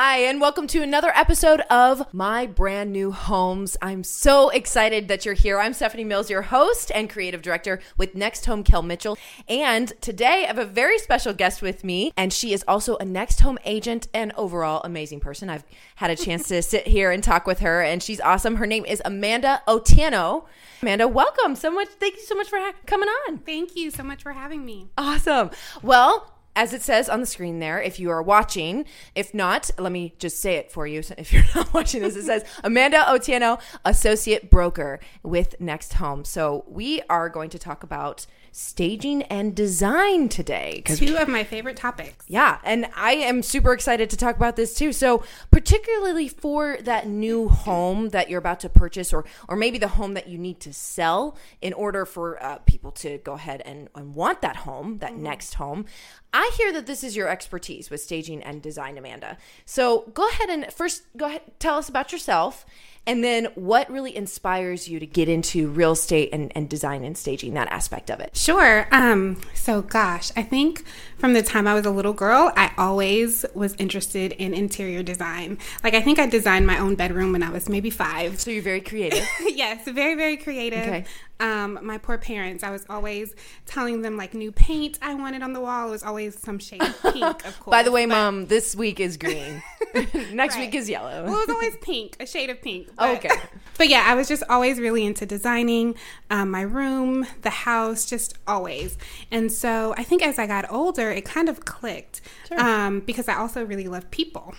Hi, and welcome to another episode of My Brand New Homes. I'm so excited that you're here. I'm Stephanie Mills, your host and creative director with Next Home Kel Mitchell. And today I have a very special guest with me, and she is also a Next Home agent and overall amazing person. I've had a chance to sit here and talk with her, and she's awesome. Her name is Amanda Otieno. Amanda, welcome so much. Thank you so much for ha- coming on. Thank you so much for having me. Awesome. Well, as it says on the screen there, if you are watching, if not, let me just say it for you. So if you're not watching this, it says Amanda Otieno, associate broker with Next Home. So we are going to talk about staging and design today. Two of my favorite topics. yeah, and I am super excited to talk about this too. So, particularly for that new home that you're about to purchase, or or maybe the home that you need to sell in order for uh, people to go ahead and, and want that home, that next home. I hear that this is your expertise with staging and design, Amanda. So, go ahead and first go ahead tell us about yourself. And then, what really inspires you to get into real estate and, and design and staging that aspect of it? Sure. Um, so gosh, I think from the time I was a little girl, I always was interested in interior design. Like I think I designed my own bedroom when I was maybe five. So, you're very creative. yes, very, very creative. Okay. Um, my poor parents, I was always telling them like new paint I wanted on the wall. It was always some shade of pink, of course. By the way, but- mom, this week is green. Next Right. week is yellow. Well, it was always pink, a shade of pink. Oh, But- okay. But yeah, I was just always really into designing um, my room, the house, just always. And so I think as I got older, it kind of clicked um, because I also really love people.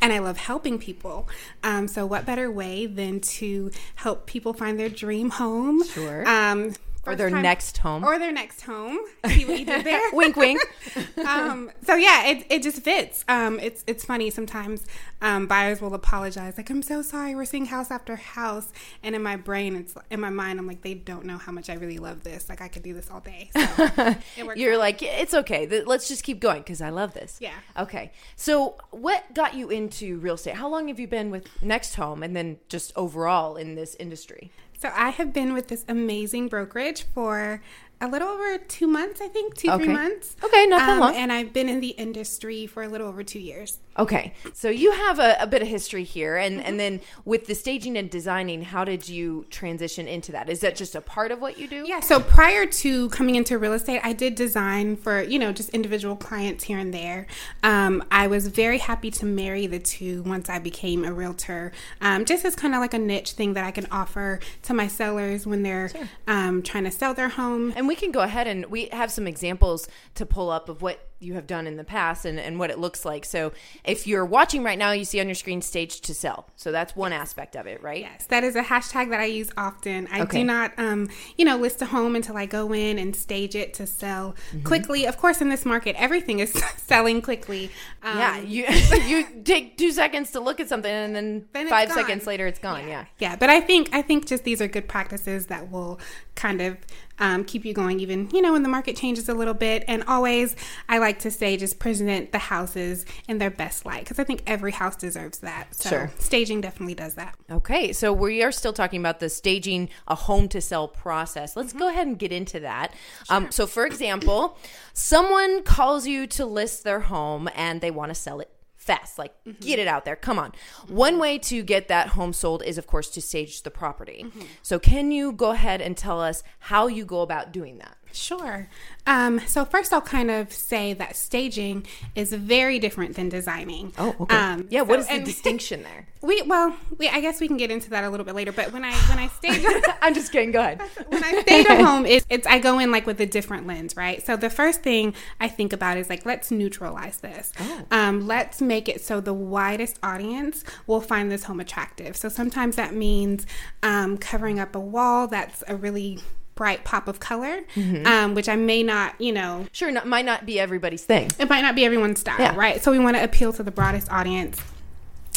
And I love helping people. Um, so, what better way than to help people find their dream home? Sure. Um, or their time- next home. Or their next home. See what you did there? wink, wink. um, so yeah, it, it just fits. Um, it's it's funny sometimes um, buyers will apologize like I'm so sorry we're seeing house after house, and in my brain it's in my mind I'm like they don't know how much I really love this. Like I could do this all day. So You're out. like, it's okay. Let's just keep going because I love this. Yeah. Okay. So, what got you into real estate? How long have you been with Next Home and then just overall in this industry? So I have been with this amazing brokerage for a little over two months, I think, two three months. Okay, not that Um, long. And I've been in the industry for a little over two years. Okay. So, you have a, a bit of history here. And, and then with the staging and designing, how did you transition into that? Is that just a part of what you do? Yeah, so prior to coming into real estate, I did design for, you know, just individual clients here and there. Um, I was very happy to marry the two once I became a realtor, um, just as kind of like a niche thing that I can offer to my sellers when they're um, trying to sell their home. And we can go ahead and we have some examples to pull up of what you have done in the past and, and what it looks like. So if you're watching right now, you see on your screen staged to sell. So that's one aspect of it, right? Yes, that is a hashtag that I use often. I Okay. do not, um, you know, list a home until I go in and stage it to sell Mm-hmm. quickly. Of course, in this market, everything is selling quickly. Um, Yeah, you you take two seconds to look at something and then, Then five seconds later it's gone. Yeah. Yeah, but I think I think just these are good practices that will kind of um, keep you going, even you know when the market changes a little bit. And always, I like to say, just present the houses in their best light because I think every house deserves that. So Sure. staging definitely does that. Okay, so we are still talking about the staging a home to sell process. Let's Mm-hmm. go ahead and get into that. Um, so, for example, someone calls you to list their home and they want to sell it fast, like Mm-hmm. get it out there. Come on. One way to get that home sold is, of course, to stage the property. Mm-hmm. So, can you go ahead and tell us how you go about doing that? Sure. Um, so first, I'll kind of say that staging is very different than designing. Oh, Um, yeah, what so- is the distinction there? We well, we I guess we can get into that a little bit later. But when I when I stage I'm just kidding. Go ahead. when I stage a home, it's, it's I go in like with a different lens, right? So the first thing I think about is like let's neutralize this. Um, let's make it so the widest audience will find this home attractive. So sometimes that means um, covering up a wall that's a really bright pop of color, um, which I may not, you know, Sure, not, might not be everybody's thing. it might not be everyone's style, Yeah. right? So we want to appeal to the broadest audience.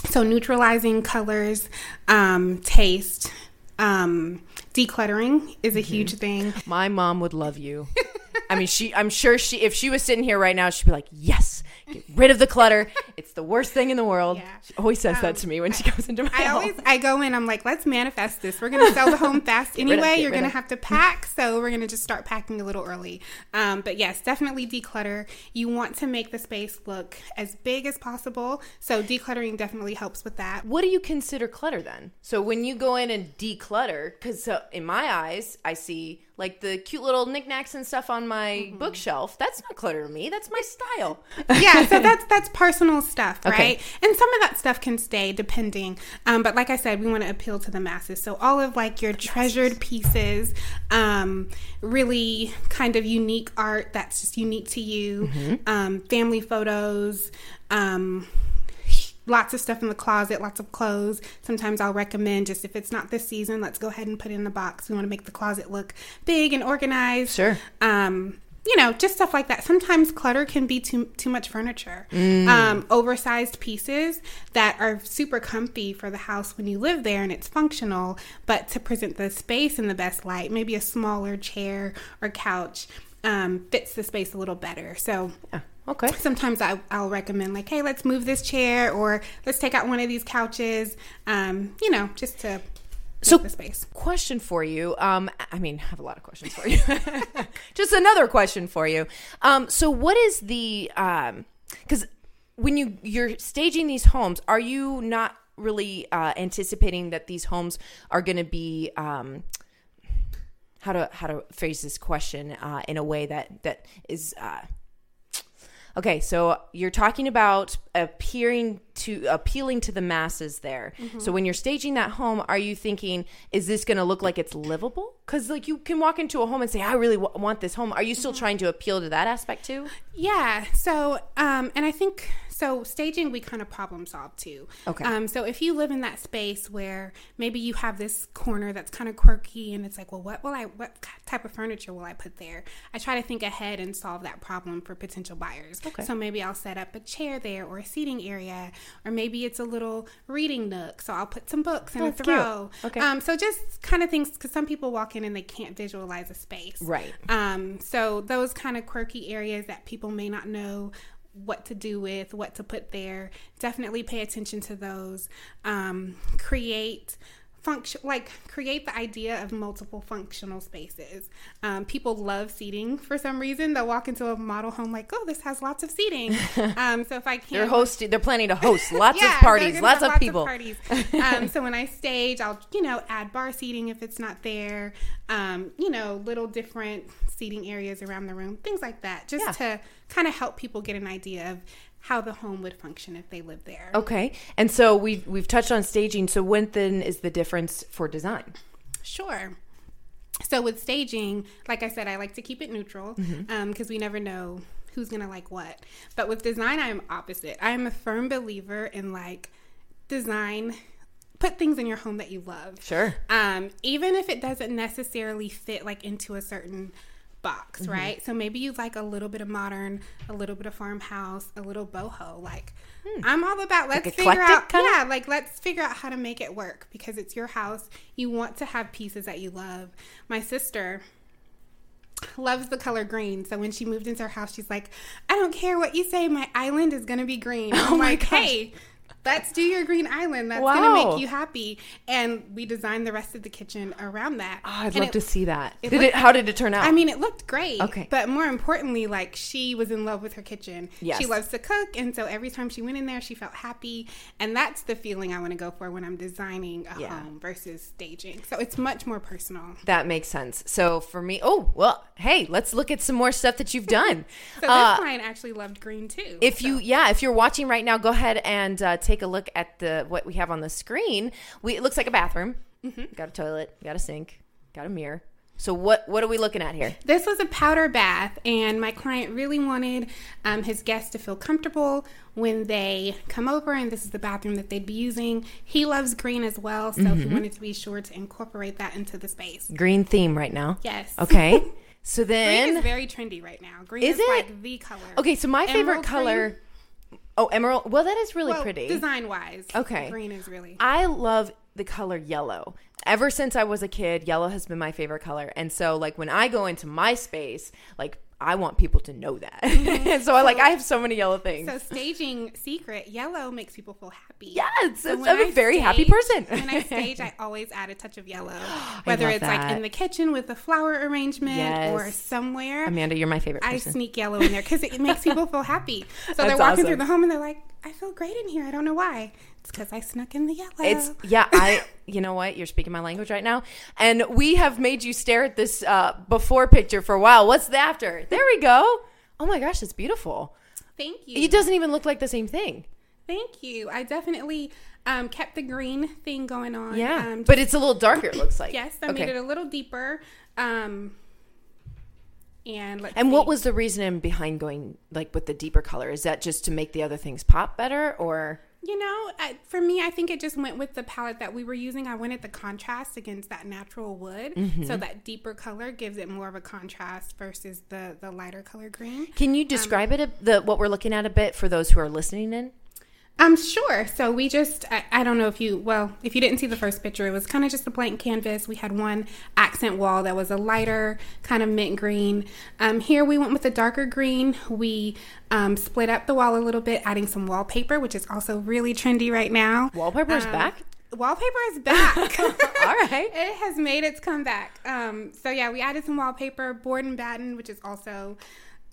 So neutralizing colors, um, taste, um, decluttering is a huge thing. My mom would love you. I mean, she. I'm sure she. If she was sitting here right now, she'd be like, "Yes, Get rid of the clutter. It's the worst thing in the world. Yeah. She always says that to me when she goes into my I home. always I go in. I'm like, let's manifest this. We're gonna sell the home fast rid of- anyway. You're gonna of. have to pack, so we're gonna just start packing a little early. Um, but yes, definitely declutter. You want to make the space look as big as possible, so decluttering definitely helps with that. what do you consider clutter then? So when you go in and declutter, because uh, in my eyes, I see like the cute little knickknacks and stuff on my Mm-hmm. bookshelf. That's not clutter to me. That's my style. yeah, so that's that's personal stuff, Okay. right? And some of that stuff can stay depending. Um, but like I said, we want to appeal to the masses. So all of like your treasured pieces, um, really kind of unique art that's just unique to you, um, family photos. Um, Lots of stuff in the closet, lots of clothes. Sometimes I'll recommend just if it's not this season, let's go ahead and put it in the box. We want to make the closet look big and organized Sure. um, you know, just stuff like that. Sometimes clutter can be too too much furniture, Mm. um, oversized pieces that are super comfy for the house when you live there and it's functional. But to present the space in the best light, maybe a smaller chair or couch um, fits the space a little better. So Yeah. Okay. sometimes I, I'll recommend like, hey, let's move this chair or let's take out one of these couches. Um, you know, just to So- the space. question for you. Um, I mean, I have a lot of questions for you. Just another question for you. Um, so what is the um, because when you you're staging these homes, are you not really uh, anticipating that these homes are going to be um, how to how to phrase this question uh, in a way that that is uh, okay so you're talking about appearing to appealing to the masses there. Mm-hmm. So when you're staging that home are you thinking is this going to look like it's livable because like you can walk into a home and say i really w- want this home are you still trying to appeal to that aspect too Yeah. So, um, and I think so. Staging, we kind of problem solve too. Okay. Um, so if you live in that space where maybe you have this corner that's kind of quirky, and it's like, well, what will I? What type of furniture will I put there? I try to think ahead and solve that problem for potential buyers. Okay. So maybe I'll set up a chair there or a seating area, or maybe it's a little reading nook. So I'll put some books in Oh, a that's cute. throw. Okay. Um, so just kind of things because some people walk in and they can't visualize a space. Right. Um, so those kind of quirky areas that people may not know what to do with, what to put there, definitely pay attention to those. Um, create function like create the idea of multiple functional spaces. Um, people love seating for some reason. They'll walk into a model home like, oh, this has lots of seating. um, so if I can't they're hosting they're planning to host lots of yeah, they're parties lots of people parties. um, so when I stage, I'll you know add bar seating if it's not there. Um, you know, little different seating areas around the room, things like that, just Yeah. to kind of help people get an idea of how the home would function if they lived there. okay and so we've we've touched on staging so when then is the difference for design Sure. So with staging, like I said, I like to keep it neutral because Mm-hmm. we never know who's gonna like what. But with design, I am opposite. I am a firm believer in like design. Put things in your home that you love. Sure. Um, even if it doesn't necessarily fit like into a certain box, Mm-hmm. right? So maybe you like a little bit of modern, a little bit of farmhouse, a little boho. Like I'm all about let's figure Hmm. out, yeah, like let's figure out how to make it work because it's your house. You want to have pieces that you love. My sister loves the color green. So when she moved into her house, she's like, I don't care what you say, my island is gonna be green. I'm Oh my like, gosh. hey, let's do your green island. That's Wow. gonna make you happy. And we designed the rest of the kitchen around that. oh, i'd And love it- to see that it did looked- it how did it turn out I mean, it looked great. Okay. But more importantly, like she was in love with her kitchen. Yes. She loves to cook. And so every time she went in there, she felt happy. And that's the feeling I want to go for when I'm designing a Yeah. home versus staging. So it's much more personal. That makes sense. So for me, oh well, hey, let's look at some more stuff that you've done. So this Uh, client actually loved green too. if So- you, yeah, if you're watching right now, go ahead and uh, take a look at the what we have on the screen. We it looks like a bathroom. Mm-hmm. Got a toilet, got a sink, got a mirror. So what what are we looking at here? This was a powder bath, and my client really wanted um, his guests to feel comfortable when they come over, and this is the bathroom that they'd be using. He loves green as well, so Mm-hmm. he wanted to be sure to incorporate that into the space. Green theme right now. Yes. Okay. So then, Green is very trendy right now. Green Is is, it? like the color. Okay, so my favorite Emerald color Oh, emerald. Well, that is really well, pretty. design wise. Okay. Green is really. I love the color yellow. Ever since I was a kid, yellow has been my favorite color. And so like when I go into my space, like I want people to know that. Mm-hmm. so I like I have so many yellow things. So staging secret, yellow makes people feel happy. Yes, so I'm a very stage, happy person. when I stage, I always add a touch of yellow, whether it's that. like in the kitchen with a flower arrangement yes. or somewhere. Amanda, you're my favorite. Person. I sneak yellow in there because it makes people feel happy. So they're walking awesome. through the home and they're like, "I feel great in here. I don't know why." It's because I snuck in the yellow. It's yeah. I you know what? You're speaking my language right now, and we have made you stare at this uh, before picture for a while. What's the after? There we go. Oh my gosh, it's beautiful. Thank you. It doesn't even look like the same thing. Thank you. I definitely um, kept the green thing going on. Yeah, um, but it's a little darker. It looks like. yes, I okay. made it a little deeper. Um, and and see. what was the reason behind going like with the deeper color? Is that just to make the other things pop better, or? You know, for me, I think it just went with the palette that we were using. I wanted the contrast against that natural wood, mm-hmm. so that deeper color gives it more of a contrast versus the the lighter color green. Can you describe um, it a, the what we're looking at a bit for those who are listening in? I'm um, sure. So we just, I, I, don't know if you, well, if you didn't see the first picture, it was kind of just a blank canvas. We had one accent wall that was a lighter kind of mint green. Um, here we went with a darker green. We um, split up the wall a little bit, adding some wallpaper, which is also really trendy right now. Wallpaper is um, back? Wallpaper is back. All right. it has made its comeback. Um, so yeah, we added some wallpaper, board and batten, which is also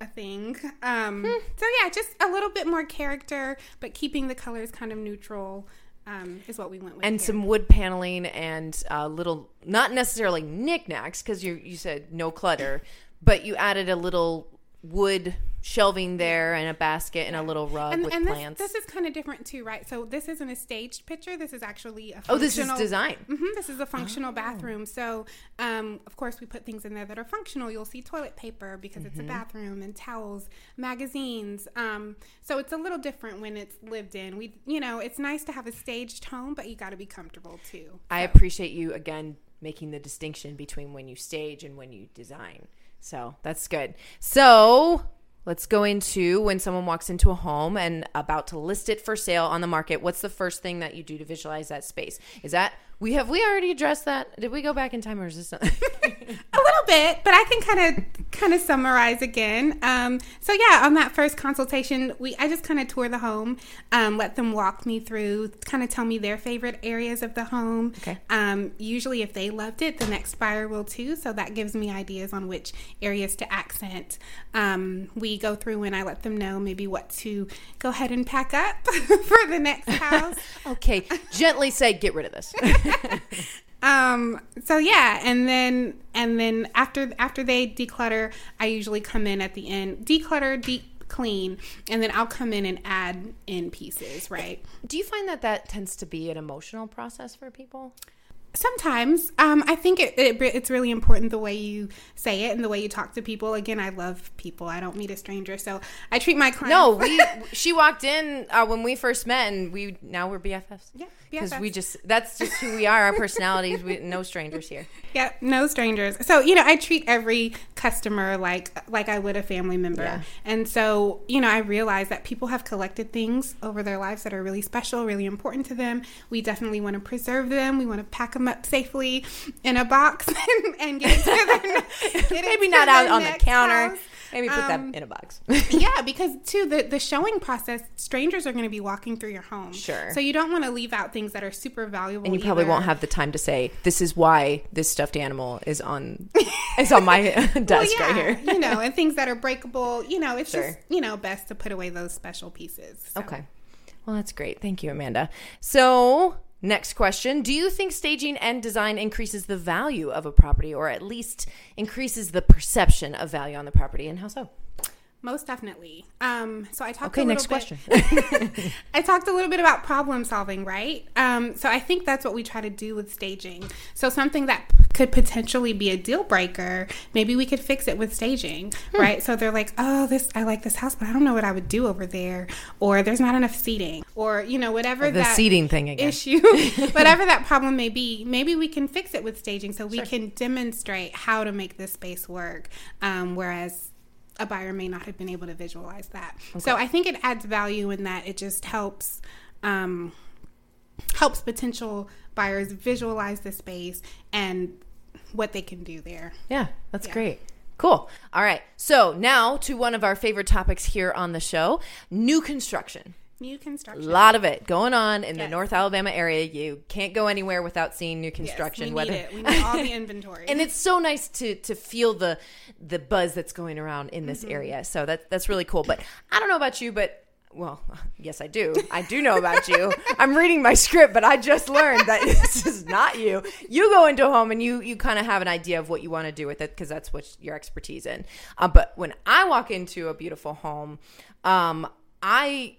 a thing. Um, hmm. So yeah, just a little bit more character, but keeping the colors kind of neutral. Um, is what we went with. And here. some wood paneling and uh, little, not necessarily knickknacks, because you you said no clutter, but you added a little wood shelving there and a basket and a little rug and, with and plants. This, this is kind of different too, right? So this isn't a staged picture. This is actually a oh, this is design. Mm-hmm, this is a functional oh. bathroom. So um, of course we put things in there that are functional. You'll see toilet paper because mm-hmm. it's a mm-hmm. bathroom and towels, magazines. Um, so it's a little different when it's lived in. We, you know, it's nice to have a staged home, but you got to be comfortable too. So. I appreciate you again making the distinction between when you stage and when you design. So that's good. So Let's go into when someone walks into a home and about to list it for sale on the market. What's the first thing that you do to visualize that space? Is that we have we already addressed that? Did we go back in time or is this something? a little bit, but I can kind of kind of summarize again. Um, so yeah, on that first consultation, we I just kind of tour the home, um, let them walk me through, kind of tell me their favorite areas of the home. Okay. Um, usually, if they loved it, the next buyer will too. So that gives me ideas on which areas to accent. Um, we go through and I let them know maybe what to go ahead and pack up for the next house. okay, gently say, get rid of this. um so yeah and then and then after after they declutter i usually come in at the end declutter deep clean and then i'll come in and add in pieces right do you find that that tends to be an emotional process for people Sometimes, um, I think it, it, it's really important the way you say it and the way you talk to people. Again, I love people. I don't meet a stranger, so I treat my clients. No, we she walked in uh, when we first met, and we now we're BFFs. Yeah, because we just that's just who we are. Our personalities. We, no strangers here. Yeah, no strangers. So you know, I treat every customer like like I would a family member, yeah. and so you know, I realize that people have collected things over their lives that are really special, really important to them. We definitely want to preserve them. We want to pack them up safely in a box and, and get it to their, maybe not out on the counter. House. Maybe put um, that in a box. yeah, because too the the showing process, strangers are going to be walking through your home. Sure. So you don't want to leave out things that are super valuable. And you probably won't have the time to say this is why this stuffed animal is on is on my desk well, yeah, right here. you know, and things that are breakable. You know, it's sure. just you know best to put away those special pieces. So. Okay. Well, that's great. Thank you, Amanda. So Next question Do you think staging and design increases the value of a property or at least increases the perception of value on the property? And how so? Most definitely. Um, so I talked. Okay, a next bit, question. I talked a little bit about problem solving, right? Um, so I think that's what we try to do with staging. So something that could potentially be a deal breaker, maybe we could fix it with staging, hmm. right? So they're like, "Oh, this I like this house, but I don't know what I would do over there," or "There's not enough seating," or you know whatever the seating thing again. issue, whatever that problem may be. Maybe we can fix it with staging, so we sure. can demonstrate how to make this space work. Um, whereas a buyer may not have been able to visualize that. Okay. So I think it adds value in that it just helps um, helps potential buyers visualize the space and what they can do there. Yeah, that's yeah. great. Cool. All right. So now to one of our favorite topics here on the show new construction. New construction. A lot of it going on in the North Alabama area. You can't go anywhere without seeing new Yes, construction. we whether need it. We need all the inventory. and it's so nice to to feel the the buzz that's going around in this area. So that that's really cool. But I don't know about you, but well, yes, I do. I do know about you. I'm reading my script, but I just learned that this is not you. You go into a home and you you kind of have an idea of what you want to do with it because that's what your expertise in. Uh, but when I walk into a beautiful home, um, I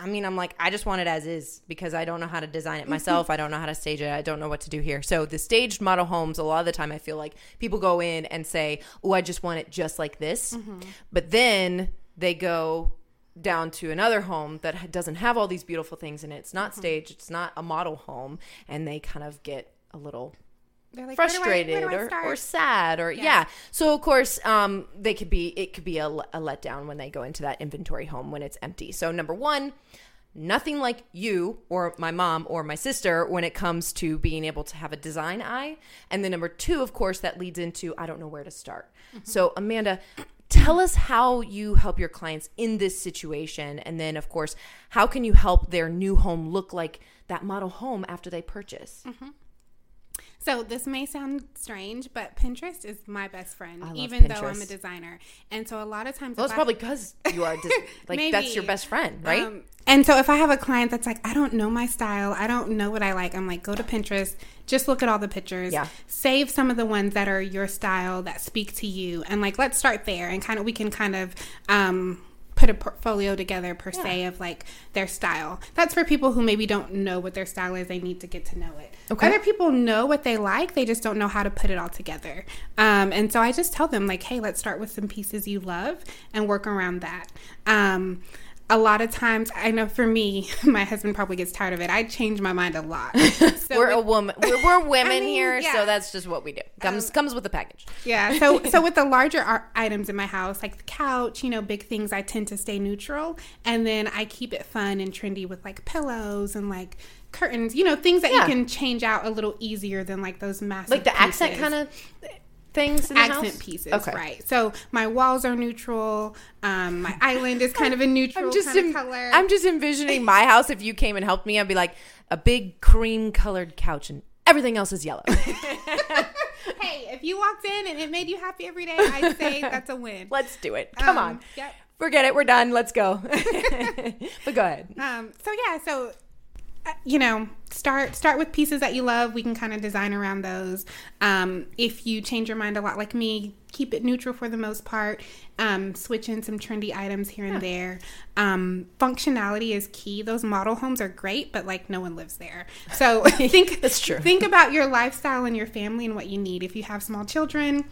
I mean, I'm like, I just want it as is because I don't know how to design it myself. I don't know how to stage it. I don't know what to do here. So the staged model homes, a lot of the time, I feel like people go in and say, "Oh, I just want it just like this," mm-hmm. but then they go down to another home that doesn't have all these beautiful things in it. It's not mm-hmm. staged. It's not a model home, and they kind of get a little They're like, where do I- frustrated where do or, start? or sad or yeah. so of course um they could be it could be a, a letdown when they go into that inventory home when it's empty. So number one nothing like you or my mom or my sister when it comes to being able to have a design eye. And then number two of course that leads into i don't know where to start. So amanda tell us how you help your clients in this situation. And then of course how can you help their new home look like that model home after they purchase So this may sound strange, but Pinterest is my best friend, even though I'm a designer. And so a lot of times, Well, it's I- probably because you are dis- like that's your best friend, right? Um, and so if I have a client that's like, I don't know my style, I don't know what I like, I'm like, go to Pinterest, just look at all the pictures, Yeah. save some of the ones that are your style that speak to you, and like let's start there, and kind of we can kind of um, put a portfolio together per se of like their style. That's for people who maybe don't know what their style is; they need to get to know it. Okay. Other people know what they like, they just don't know how to put it all together. Um, and so I just tell them like, hey, let's start with some pieces you love and work around that. Um, a lot of times, I know for me, my husband probably gets tired of it. I change my mind a lot. So we're a woman. We're, we're women I mean, here, yeah. so that's just what we do. Um, comes comes with the package. Yeah. So so with the larger ar- items in my house, like the couch, you know, big things, I tend to stay neutral, and then I keep it fun and trendy with like pillows and like curtains, you know, things that Yeah. you can change out a little easier than like those massive Like the accent kind of things. In the accent house? pieces, Okay. right? So my walls are neutral. Um, my island is kind of a neutral I'm just color. I'm just envisioning my house. If you came and helped me, I'd be like a big cream colored couch, and everything else is yellow. hey, if you walked in and it made you happy every day, I'd say that's a win. Let's do it. Come Um, on. Yep. Forget it. We're done. Let's go. but go ahead. Um, so yeah, so you know, start start with pieces that you love. We can kind of design around those. Um, if you change your mind a lot, like me, keep it neutral for the most part. Um, switch in some trendy items here and there. Um, functionality is key. Those model homes are great, but like no one lives there. So think That's true. Think about your lifestyle and your family and what you need. If you have small children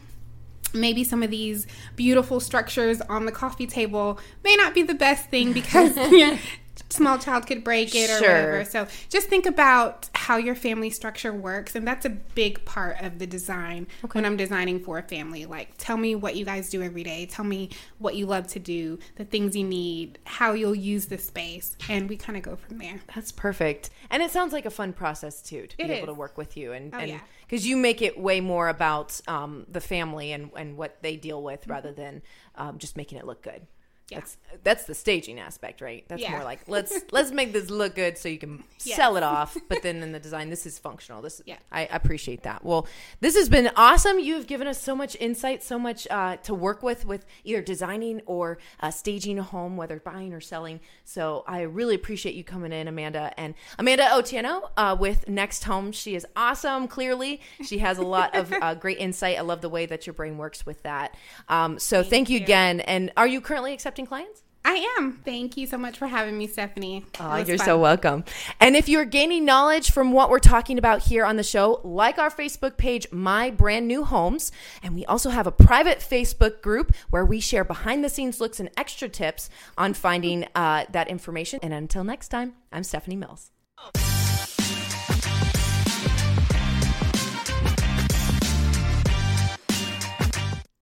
maybe some of these beautiful structures on the coffee table may not be the best thing because small child could break it or Sure. whatever. So just think about how your family structure works, and that's a big part of the design when I'm designing for a family. Like, tell me what you guys do every day. Tell me what you love to do, the things you need, how you'll use the space, and we kind of go from there. That's perfect. And it sounds like a fun process too to be It able to work with you and Oh, and yeah. because you make it way more about um, the family and and what they deal with rather than um, just making it look good. Yeah. That's that's the staging aspect, right? That's Yeah. more like let's let's make this look good so you can Yes. sell it off. But then in the design, this is functional. This Yeah. I appreciate that. Well, this has been awesome. You've given us so much insight, so much uh, to work with with either designing or uh, staging a home, whether buying or selling. So I really appreciate you coming in, Amanda. And Amanda Otieno uh, with Next Home. She is awesome. Clearly, she has a lot of uh, great insight. I love the way that your brain works with that. Um, so thank, you you. again. And are you currently accepting clients? I am. Thank you so much for having me, Stephanie. Oh, you're fun. so welcome. And if you're gaining knowledge from what we're talking about here on the show, like our Facebook page, My Brand New Homes. And we also have a private Facebook group where we share behind the scenes looks and extra tips on finding uh, that information. And until next time, I'm Stephanie Mills.